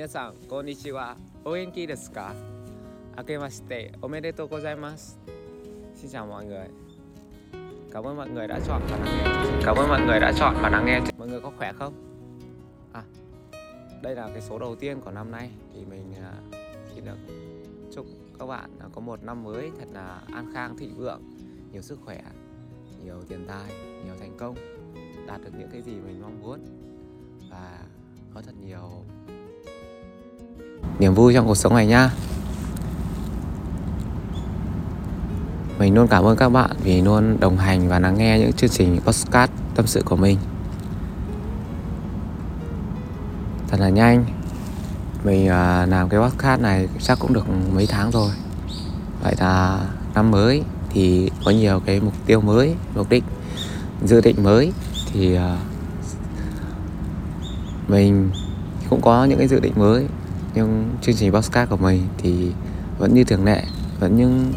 皆さんこんにちは。お元気ですか？明けましておめでとうございます。Xin chào mọi người Cảm ơn mọi người đã chọn và lắng nghe Cảm ơn mọi người đã chọn và lắng nghe Mọi người có khỏe không? À, đây là cái số đầu tiên của năm nay Thì mình à, xin được chúc các bạn có một năm mới thật là an khang thịnh vượng. Nhiều sức khỏe, nhiều tiền tài, nhiều thành công. Đạt được những cái gì mình mong muốn. Và có thật nhiều niềm vui trong cuộc sống này nhá. Mình luôn cảm ơn các bạn vì luôn đồng hành và lắng nghe những chương trình podcast tâm sự của mình. Thật là nhanh. Mình à, làm cái podcast này chắc cũng được mấy tháng rồi. Vậy là năm mới thì có nhiều cái mục tiêu mới, mục đích dự định mới thì à, mình cũng có những cái dự định mới nhưng chương trình podcast của mình thì vẫn như thường lệ, vẫn những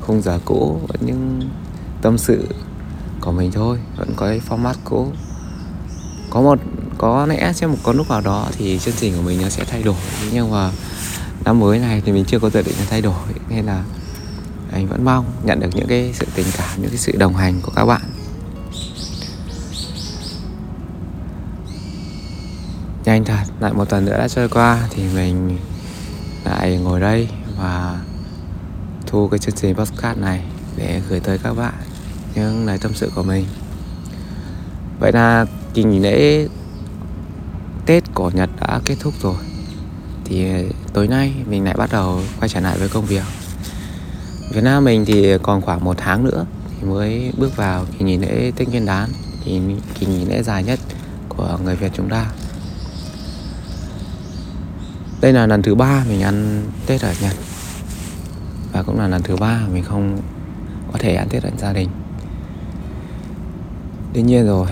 khung giờ cũ, vẫn những tâm sự của mình thôi, vẫn có cái format cũ. Có một, có lẽ sẽ một, có lúc nào đó thì chương trình của mình nó sẽ thay đổi. Nhưng mà năm mới này thì mình chưa có dự định là thay đổi, nên là anh vẫn mong nhận được những cái sự tình cảm, những cái sự đồng hành của các bạn. Nhanh thật, lại một tuần nữa đã trôi qua thì mình lại ngồi đây và thu cái chương trình podcast này để gửi tới các bạn những lời tâm sự của mình. Vậy là kỳ nghỉ lễ tết của nhật đã kết thúc rồi. Thì tối nay mình lại bắt đầu quay trở lại với công việc. Việt Nam mình thì còn khoảng một tháng nữa thì mới bước vào kỳ nghỉ lễ Tết Nguyên đán, thì kỳ nghỉ lễ dài nhất của người Việt chúng ta đây là lần thứ ba mình ăn tết ở nhật. Và cũng là lần thứ ba mình không có thể ăn tết ở gia đình. Đương nhiên rồi,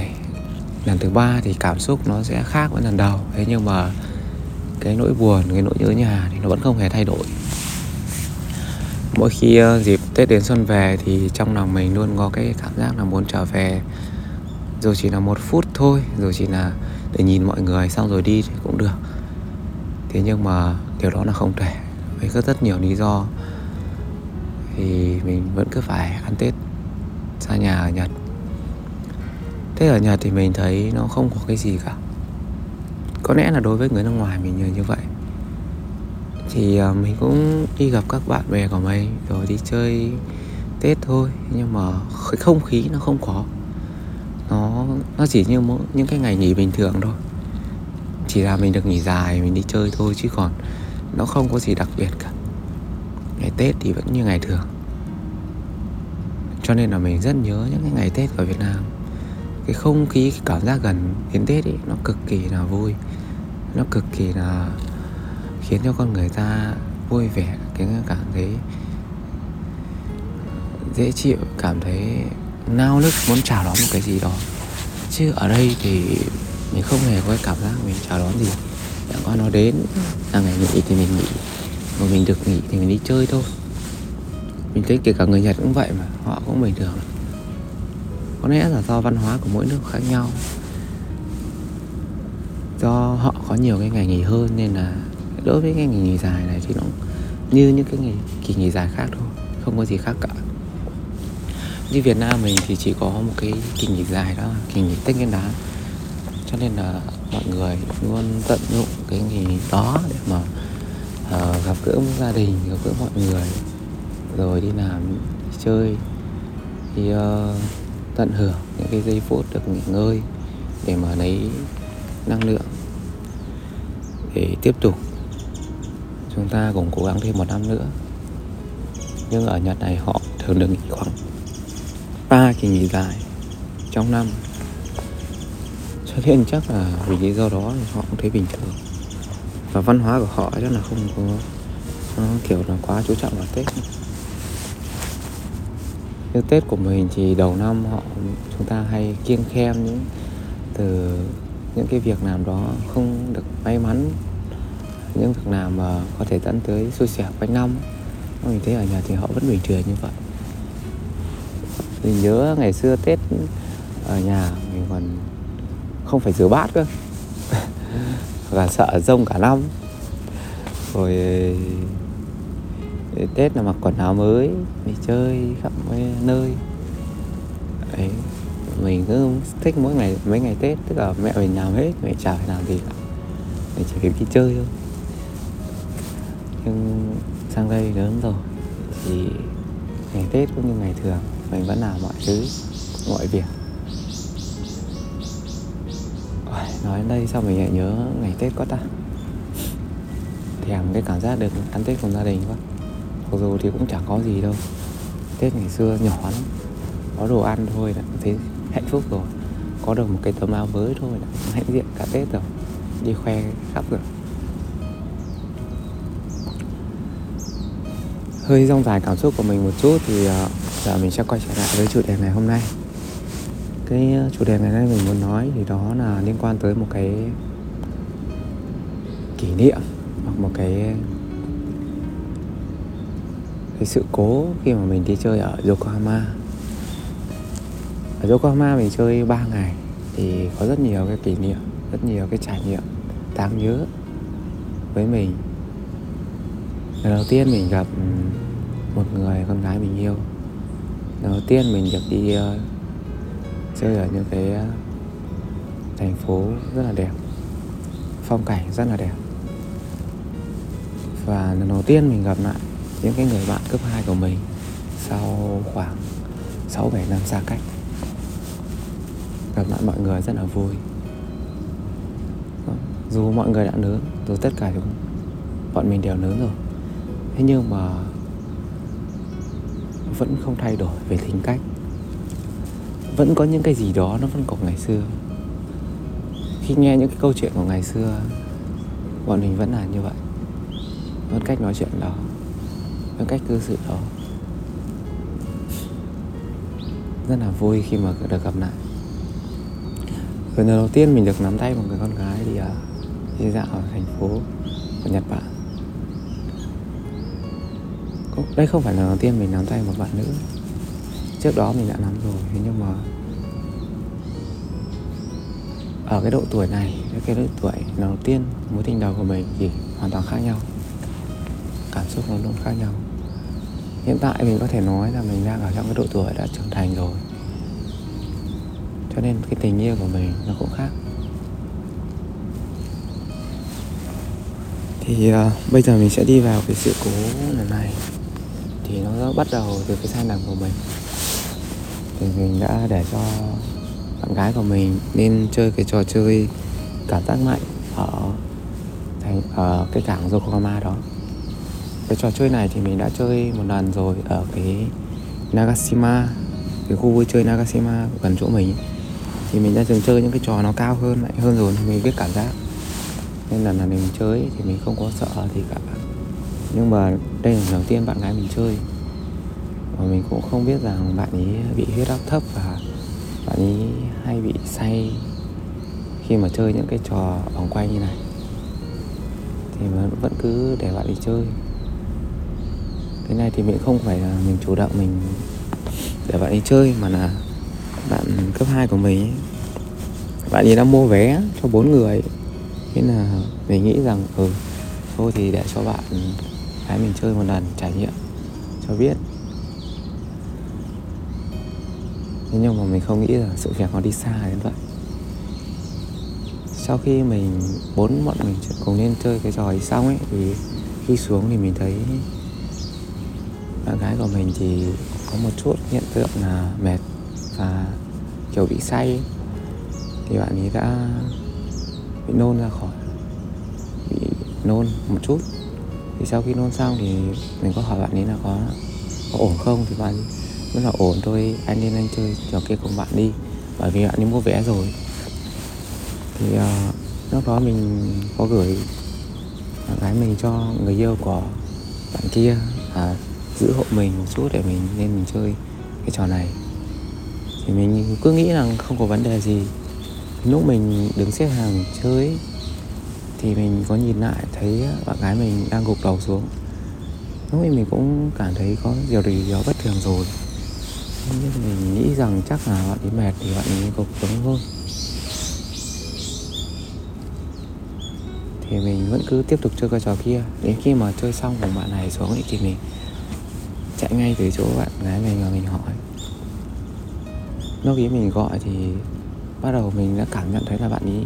lần thứ ba thì cảm xúc nó sẽ khác với lần đầu. Thế nhưng mà cái nỗi buồn, cái nỗi nhớ nhà thì nó vẫn không hề thay đổi. Mỗi khi ờ, dịp tết đến xuân về thì trong lòng mình luôn có cái cảm giác là muốn trở về. Dù chỉ là một phút thôi, dù chỉ là để nhìn mọi người xong rồi đi thì cũng được thế nhưng mà điều đó là không thể, với rất rất nhiều lý do. Thì mình vẫn cứ phải ăn tết xa nhà ở nhật. Tết ở nhật thì mình thấy nó không có cái gì cả. Có lẽ là đối với người nước ngoài mình như như vậy. Thì à, mình cũng đi gặp các bạn bè của mình rồi đi chơi tết thôi, nhưng mà cái không khí nó không có. Nó nó chỉ như những cái ngày nghỉ bình thường thôi chỉ là mình được nghỉ dài, mình đi chơi thôi chứ còn nó không có gì đặc biệt cả. Ngày tết thì vẫn như ngày thường. Cho nên là mình rất nhớ những cái ngày tết ở việt nam. Cái không khí, cái cảm giác gần đến tết ấy, nó cực kỳ là vui. Nó cực kỳ là khiến cho con người ta vui vẻ, cái cảm thấy dễ chịu, cảm thấy nao nức, muốn chào đón một cái gì đó. Chứ ở đây thì mình không hề có cái cảm giác mình chào đón gì. Chẳng qua nó đến là ngày nghỉ thì mình nghỉ. Mà mình được nghỉ thì mình đi chơi thôi. Mình thấy kể cả người nhật cũng vậy mà, họ cũng bình thường. Có lẽ là do văn hóa của mỗi nước khác nhau. Do họ có nhiều cái ngày nghỉ hơn nên là đối với cái ngày nghỉ dài này thì nó như những cái ngày kỳ nghỉ dài khác thôi, không có gì khác cả. Như Việt Nam mình thì chỉ có một cái kỳ nghỉ dài đó, kỳ nghỉ Tết Nguyên đán cho nên là mọi người luôn tận dụng cái nghỉ đó để mà uh, gặp gỡ gia đình gặp gỡ mọi người rồi đi làm đi chơi. Thì uh, tận hưởng những cái giây phút được nghỉ ngơi để mà lấy năng lượng để tiếp tục. Chúng ta cùng cố gắng thêm một năm nữa. Nhưng ở Nhật này họ thường được nghỉ khoảng ba kỳ nghỉ dài trong năm thế nên chắc là vì lý do đó thì họ cũng thấy bình thường. Và văn hóa của họ chắc là không có, nó kiểu là quá chú trọng vào tết. Như tết của mình thì đầu năm họ, chúng ta hay kiêng khem những, từ những cái việc làm đó không được may mắn, những việc làm mà có thể dẫn tới xui xẻo quanh năm. Mình thấy ở nhà thì họ vẫn bình thường như vậy. Mình nhớ ngày xưa tết ở nhà mình còn không phải rửa bát cơ. Và sợ rông cả năm. Rồi tết là mặc quần áo mới đi chơi khắp mấy nơi. Đấy mình cứ thích mỗi ngày mấy ngày tết tức là mẹ mình làm hết mẹ chả phải làm gì cả. Mình chỉ việc đi chơi thôi. Nhưng sang đây lớn rồi thì ngày tết cũng như ngày thường mình vẫn làm mọi thứ mọi việc nói đến đây sao mình lại nhớ ngày tết quá ta? Thèm cái cảm giác được ăn tết cùng gia đình quá. Mặc dù thì cũng chẳng có gì đâu. Tết ngày xưa nhỏ lắm. Có đồ ăn thôi là thấy hạnh phúc rồi. Có được một cái tấm áo mới thôi là hãnh diện cả tết rồi. Đi khoe khắp rồi. Hơi rong dài cảm xúc của mình một chút thì à, giờ mình sẽ quay trở lại với chủ đề ngày hôm nay cái ờ, chủ đề ngày nay mình muốn nói thì đó là liên quan tới một cái kỷ niệm hoặc một cái cái sự cố khi mà mình đi chơi ở Yokohama. Ở Yokohama mình chơi 3 ngày thì có rất nhiều cái kỷ niệm rất nhiều cái trải nghiệm đáng nhớ với mình. Lần đầu tiên mình gặp ừ, một người con gái mình yêu. Lần đầu tiên mình được đi uh, chơi ở những cái ờ, thành phố rất là đẹp, phong cảnh rất là đẹp. Và lần đầu tiên mình gặp lại những cái người bạn cấp 2 của mình sau khoảng 6 7 năm xa cách. Gặp lại mọi người rất là vui. Dù mọi người đã lớn, dù tất cả chúng, bọn mình đều lớn rồi. Thế nhưng mà vẫn không thay đổi về tính cách vẫn có những cái gì đó nó vẫn còn ngày xưa. Khi nghe những cái câu chuyện của ngày xưa bọn mình vẫn là như vậy. Vẫn cách nói chuyện đó. Vẫn cách cư xử đó. Rất là vui khi mà được gặp lại. Lần đầu tiên mình được nắm tay một người con gái đi, uh, à, đi dạo ở thành phố của Nhật Bản. Đây không phải là lần đầu tiên mình nắm tay một bạn nữ trước đó mình đã nắm rồi. Thế nhưng mà ở cái độ tuổi này cái độ tuổi lần đầu tiên mối tình đầu của mình thì hoàn toàn khác nhau. Cảm xúc nó luôn khác nhau. Hiện tại mình có thể nói là mình đang ở trong cái độ tuổi đã trưởng thành rồi. Cho nên cái tình yêu của mình nó cũng khác. Thì uh, bây giờ mình sẽ đi vào cái sự cố lần này. Thì nó bắt đầu từ cái sai lầm của mình thì mình đã để cho bạn gái của mình nên chơi cái trò chơi cảm giác mạnh ở thành, ở cái cảng Yokohama đó. Cái trò chơi này thì mình đã chơi một lần rồi ở cái Nagashima cái khu vui chơi Nagashima gần chỗ mình thì mình đã từng chơi những cái trò nó cao hơn, mạnh hơn rồi, thì mình biết cảm giác. Nên là này mình chơi thì mình không có sợ gì cả. Nhưng mà đây là lần đầu tiên bạn gái mình chơi mà mình cũng không biết rằng bạn ấy bị huyết áp thấp và bạn ấy hay bị say khi mà chơi những cái trò vòng quay như này. Thì vẫn vẫn cứ để bạn đi chơi. Cái này thì mình không phải là mình chủ động mình để bạn đi chơi mà là bạn cấp 2 của mình ấy, bạn ấy đã mua vé cho bốn người thế là mình nghĩ rằng ừ thôi thì để cho bạn gái mình chơi một lần trải nghiệm cho biết. Thế nhưng mà mình không nghĩ là sự việc nó đi xa đến vậy. Sau khi mình, bốn bọn mình cùng lên chơi cái trò ấy xong ấy, thì khi xuống thì mình thấy bạn gái của mình thì có một chút hiện tượng là mệt và kiểu bị say thì bạn ấy đã bị nôn ra khỏi, bị nôn một chút. Thì sau khi nôn xong thì mình có hỏi bạn ấy là có có ổn không thì bạn rất là ổn thôi anh nên anh chơi trò kia cùng bạn đi. Bởi vì bạn ấy mua vé rồi. Thì uh, lúc đó mình có gửi bạn gái mình cho người yêu của bạn kia à, giữ hộ mình một chút để mình nên mình chơi cái trò này. Thì mình cứ nghĩ rằng không có vấn đề gì. Lúc mình đứng xếp hàng chơi thì mình có nhìn lại thấy bạn gái mình đang gục đầu xuống. Lúc ấy mình cũng cảm thấy có điều gì đó bất thường rồi nhưng mình nghĩ rằng chắc là bạn ấy mệt thì bạn ấy gục xuống thôi. Thì mình vẫn cứ tiếp tục chơi cái trò kia. Đến khi mà chơi xong cùng bạn này xuống ấy thì mình chạy ngay từ chỗ bạn gái mình và mình hỏi. Lúc ý mình gọi thì bắt đầu mình đã cảm nhận thấy là bạn ấy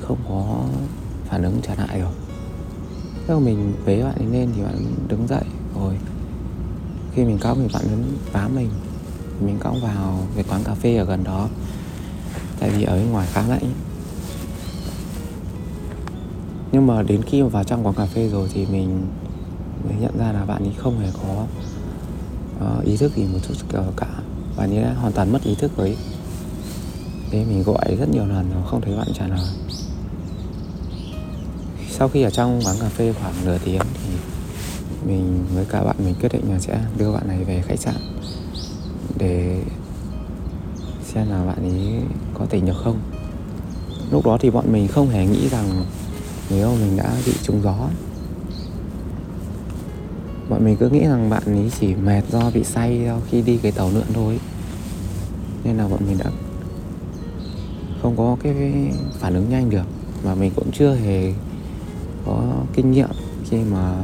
không có phản ứng trở lại rồi. Lúc mình bế bạn ấy lên thì bạn đứng dậy rồi khi mình cõng thì bạn vẫn bám mình mình cõng vào cái quán cà phê ở gần đó. Tại vì ở bên ngoài khá lạnh. Nhưng mà đến khi mà vào trong quán cà phê rồi thì mình mới nhận ra là bạn ấy không hề có uh, ý thức gì một chút cả. Bạn ấy đã hoàn toàn mất ý thức ấy. thế mình gọi rất nhiều lần mà không thấy bạn trả lời. Sau khi ở trong quán cà phê khoảng nửa tiếng thì mình với cả bạn mình quyết định là sẽ đưa bạn này về khách sạn để xem là bạn ấy có tỉnh được không. Lúc đó thì bọn mình không hề nghĩ rằng nếu mình đã bị trúng gió bọn mình cứ nghĩ rằng bạn ấy chỉ mệt do bị say do khi đi cái tàu lượn thôi. Nên là bọn mình đã không có cái phản ứng nhanh được. Mà mình cũng chưa hề có kinh nghiệm khi mà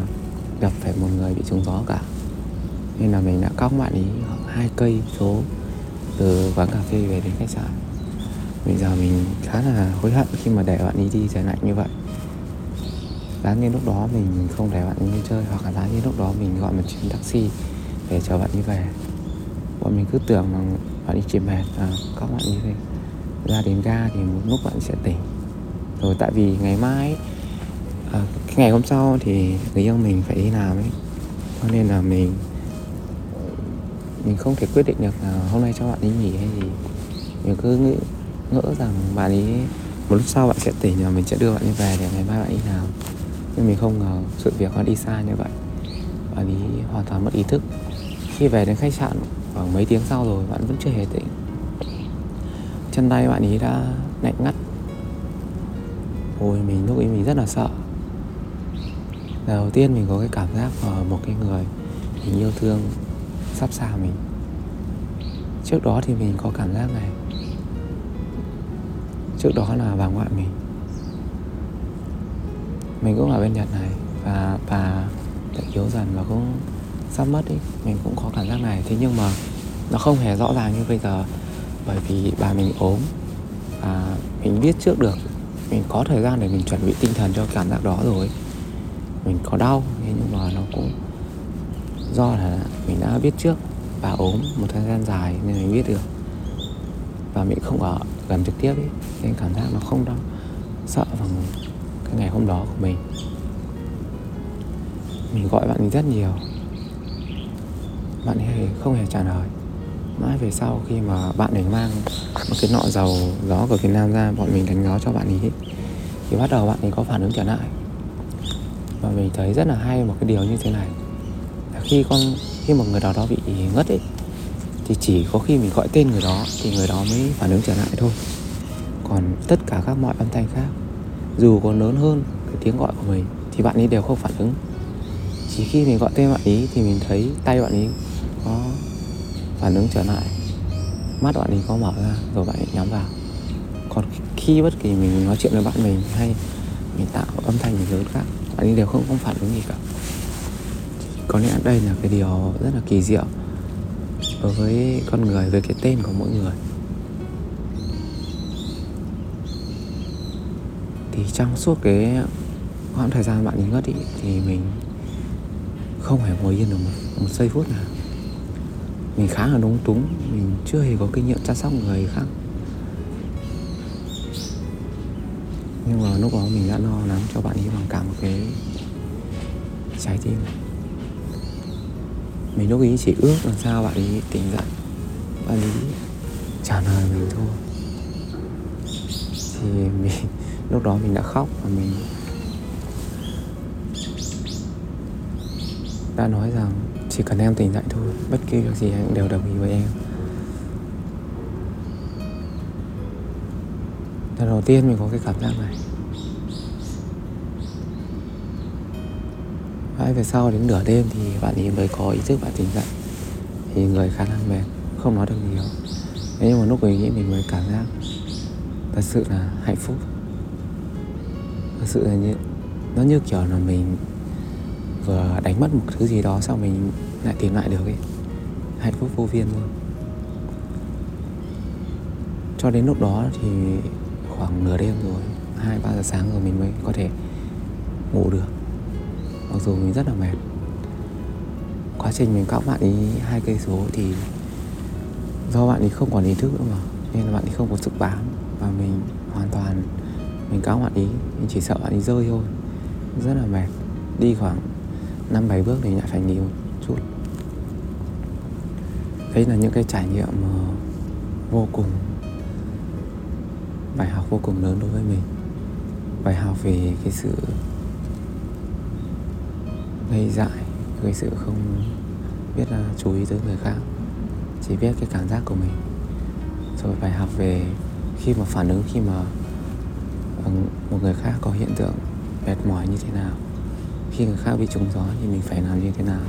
gặp phải một người bị trúng gió cả nên là mình đã cóc bạn ấy hai cây số từ quán cà phê về đến khách sạn. Bây giờ mình khá là hối hận khi mà để bạn ý đi trời lạnh như vậy. Đáng như lúc đó mình không để bạn ý đi chơi hoặc là đáng như lúc đó mình gọi một chuyến taxi để chờ bạn đi về. Bọn mình cứ tưởng là bạn đi chỉ mệt à, có bạn ý về. Ra đến ga thì một lúc bạn sẽ tỉnh. Rồi tại vì ngày mai à, cái ngày hôm sau thì người yêu mình phải đi làm ấy. Cho nên là mình mình không thể quyết định được là hôm nay cho bạn ấy nghỉ hay gì. Mình cứ nghĩ ngỡ rằng bạn ấy một lúc sau bạn sẽ tỉnh và mình sẽ đưa bạn ấy về để ngày mai bạn ấy nào, nhưng mình không ngờ sự việc nó đi xa như vậy. Bạn ấy hoàn toàn mất ý thức. Khi về đến khách sạn khoảng mấy tiếng sau rồi bạn vẫn chưa hề tỉnh. Chân tay bạn ấy đã lạnh ngắt. Ôi mình lúc ấy mình rất là sợ. Đầu tiên mình có cái cảm giác một cái người mình yêu thương sắp xa mình. Trước đó thì mình có cảm giác này. Trước đó là bà ngoại mình. Mình cũng ở bên nhật này và bà đã yếu dần và cũng sắp mất ý mình cũng có cảm giác này. Thế nhưng mà nó không hề rõ ràng như bây giờ bởi vì bà mình ốm và mình biết trước được mình có thời gian để mình chuẩn bị tinh thần cho cảm giác đó rồi. Mình có đau nhưng mà nó cũng do là mình đã biết trước bà ốm một thời gian dài nên mình biết được. Và mình không ở gần trực tiếp ấy nên cảm giác nó không đau. Sợ bằng cái ngày hôm đó của mình mình gọi bạn ấy rất nhiều. Bạn ấy không hề trả lời. Mãi về sau khi mà bạn ấy mang một cái nọ dầu gió của Việt Nam ra, bọn mình đánh gió cho bạn ấy, thì bắt đầu bạn ấy có phản ứng trở lại. Và mình thấy rất là hay một cái điều như thế này khi con, khi một người nào đó bị ngất ấy, thì chỉ có khi mình gọi tên người đó thì người đó mới phản ứng trở lại thôi. Còn tất cả các mọi âm thanh khác, dù có lớn hơn cái tiếng gọi của mình, thì bạn ấy đều không phản ứng. Chỉ khi mình gọi tên bạn ấy thì mình thấy tay bạn ấy có phản ứng trở lại, mắt bạn ấy có mở ra rồi bạn ấy nhắm vào. Còn khi bất kỳ mình nói chuyện với bạn mình hay mình tạo âm thanh gì lớn khác, bạn ấy đều không có phản ứng gì cả có lẽ đây là cái điều rất là kỳ diệu đối với con người với cái tên của mỗi người. Thì trong suốt cái khoảng thời gian bạn đi ngất ý, thì mình không hề ngồi yên được một, một giây phút nào. Mình khá là lúng túng mình chưa hề có kinh nghiệm chăm sóc người khác. Nhưng mà lúc đó mình đã lo lắng cho bạn ấy bằng cả một cái trái tim mình lúc ấy chỉ ước làm sao bạn ấy tỉnh dậy. Bạn ấy trả lời mình thôi. Thì mình lúc đó mình đã khóc và mình đã nói rằng chỉ cần em tỉnh dậy thôi, bất kỳ việc gì anh đều đồng ý với em. Lần đầu tiên mình có cái cảm giác này. Mãi về sau đến nửa đêm thì bạn ấy mới có ý thức bạn tỉnh dậy. Thì người khá là mệt, không nói được nhiều. Thế nhưng mà lúc ấy nghĩ mình mới cảm giác thật sự là hạnh phúc. Thật sự là như, nó như kiểu là mình vừa đánh mất một thứ gì đó sau mình lại tìm lại được ấy. Hạnh phúc vô viên luôn. Cho đến lúc đó thì khoảng nửa đêm rồi, hai ba giờ sáng rồi mình mới có thể ngủ được mặc dù mình rất là mệt. Quá trình mình cõng bạn ấy hai cây số thì do bạn ấy không còn ý thức nữa mà, nên là bạn ấy không có sức bám và mình hoàn toàn mình cáo bạn ý, mình chỉ sợ bạn ý rơi thôi. Rất là mệt. Đi khoảng năm bảy bước thì lại phải nghỉ một chút. Đấy là những cái trải nghiệm mà vô cùng, bài học vô cùng lớn đối với mình. Bài học về cái sự ngây dại cái sự không biết là chú ý tới người khác chỉ biết cái cảm giác của mình. Rồi bài học về khi mà phản ứng khi mà ờ, một người khác có hiện tượng mệt mỏi như thế nào. Khi người khác bị trúng gió thì mình phải làm như thế nào.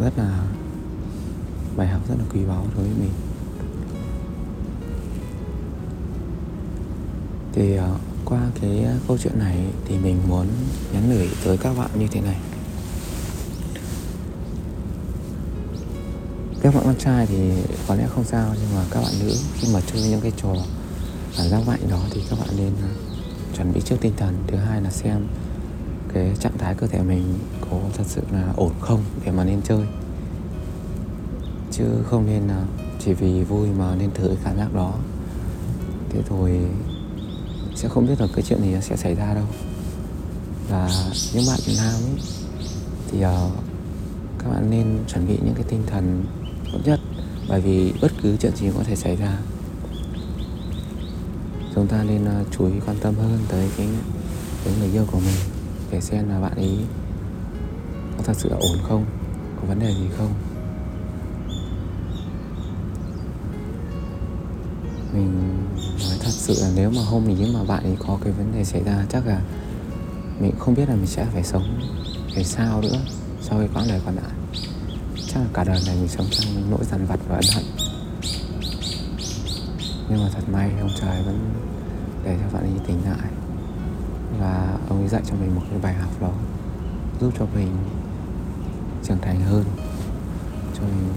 Rất là bài học rất là quý báu đối với mình. Thì uh, qua cái à, câu chuyện này thì mình muốn nhắn gửi tới các bạn như thế này. Các bạn con trai thì có lẽ không sao, nhưng mà các bạn nữ khi mà chơi những cái trò cảm giác mạnh đó thì các bạn nên à, chuẩn bị trước tinh thần. Thứ hai là xem cái trạng thái cơ thể mình có thật sự là ổn không để mà nên chơi. Chứ không nên là chỉ vì vui mà nên thử cái cảm giác đó. Thế rồi sẽ không biết được cái chuyện gì sẽ xảy ra đâu. Và những bạn nam ấy thì uh, các bạn nên chuẩn bị những cái tinh thần tốt nhất bởi vì bất cứ chuyện gì có thể xảy ra chúng ta nên uh, chú ý quan tâm hơn tới cái tới người yêu của mình để xem là bạn ấy có thật sự là ổn không có vấn đề gì không. Mình sự là nếu mà hôm ý mà bạn ấy có cái vấn đề xảy ra, chắc là mình không biết là mình sẽ phải sống phải sao nữa sau cái quãng đời còn lại. Chắc là cả đời này mình sống trong nỗi dằn vặt và ân hận. Nhưng mà thật may ông trời vẫn để cho bạn ấy tỉnh lại và ông ấy dạy cho mình một cái bài học đó, giúp cho mình trưởng thành hơn, cho mình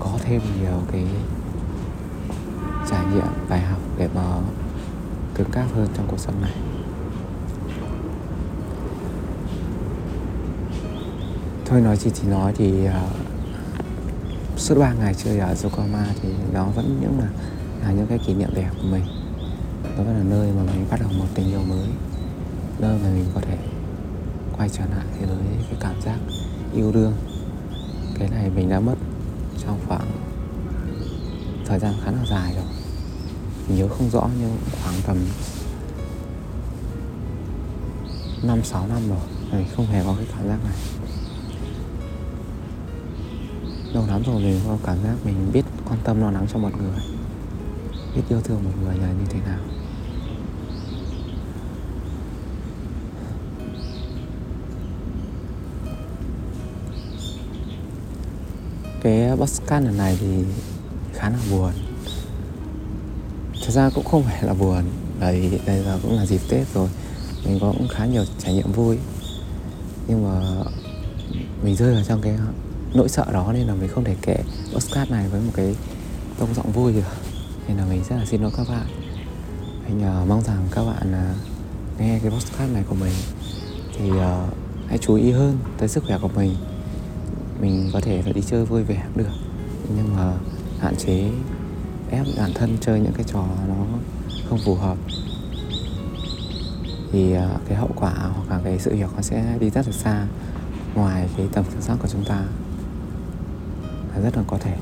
có thêm nhiều cái trải nghiệm, bài học để mà cứng cáp hơn trong cuộc sống này. Thôi nói gì thì nói thì uh, suốt ba ngày chơi ở Yokohama thì đó vẫn những là, là những cái kỷ niệm đẹp của mình. Đó vẫn là nơi mà mình bắt đầu một tình yêu mới nơi mà mình có thể quay trở lại với cái cảm giác yêu đương. Cái này mình đã mất trong khoảng thời gian khá là dài rồi nhớ không rõ, nhưng khoảng tầm năm, sáu năm rồi. Mình không hề có cái cảm giác này. Lâu lắm rồi mình có cảm giác mình biết quan tâm lo lắng cho một người. Biết yêu thương một người là như thế nào. Cái podcast lần này thì khá là buồn thật ra cũng không phải là buồn. Bởi vì đây là cũng là dịp tết rồi. Mình có cũng khá nhiều trải nghiệm vui. Nhưng mà mình rơi vào trong cái nỗi sợ đó nên là mình không thể kể Oscar này với một cái tông giọng vui được. Nên là mình rất là xin lỗi các bạn. Mình uh, ờ, mong rằng các bạn uh, nghe cái podcast này của mình thì uh, hãy chú ý hơn tới sức khỏe của mình. Mình có thể là đi chơi vui vẻ cũng được. Nhưng mà hạn chế ép bản thân chơi những cái trò nó không phù hợp. Thì à, cái hậu quả hoặc là cái sự việc nó sẽ đi rất là xa ngoài cái tầm kiểm soát của chúng ta. Là rất là có thể.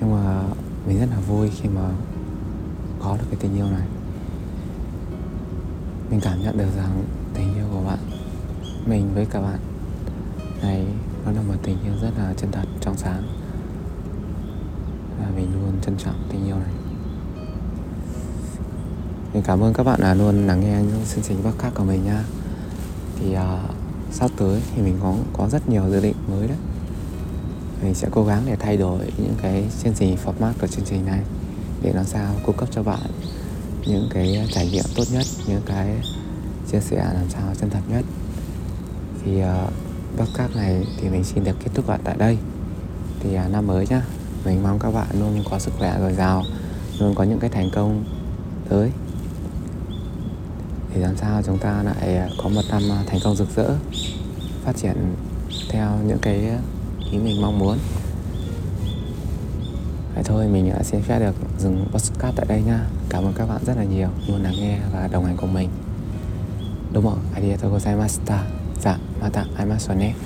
Nhưng mà mình rất là vui khi mà có được cái tình yêu này. Mình cảm nhận được rằng tình yêu của bạn, mình với cả bạn này, nó là một tình yêu rất là chân thật, trong sáng và mình luôn trân trọng tình yêu này. Mình cảm ơn các bạn đã luôn lắng nghe những chương trình podcast của mình nha. Thì uh, sắp tới thì mình có có rất nhiều dự định mới đấy. Mình sẽ cố gắng để thay đổi những cái chương trình format của chương trình này để làm sao cung cấp cho bạn những cái trải nghiệm tốt nhất những cái chia sẻ làm sao chân thật nhất. Thì uh, podcast này thì mình xin được kết thúc lại tại đây. Thì uh, năm mới nhá. Mình mong các bạn luôn có sức khỏe dồi dào, Luôn có những cái thành công tới. Để làm sao chúng ta lại có một năm à, thành công rực rỡ, Phát triển theo những cái ý mình mong muốn. Vậy thôi, mình đã xin phép được dừng podcast tại đây nha. Cảm ơn các bạn rất là nhiều luôn lắng nghe và đồng hành cùng mình. どうもありがとうございました。ザ、また会いましょうね。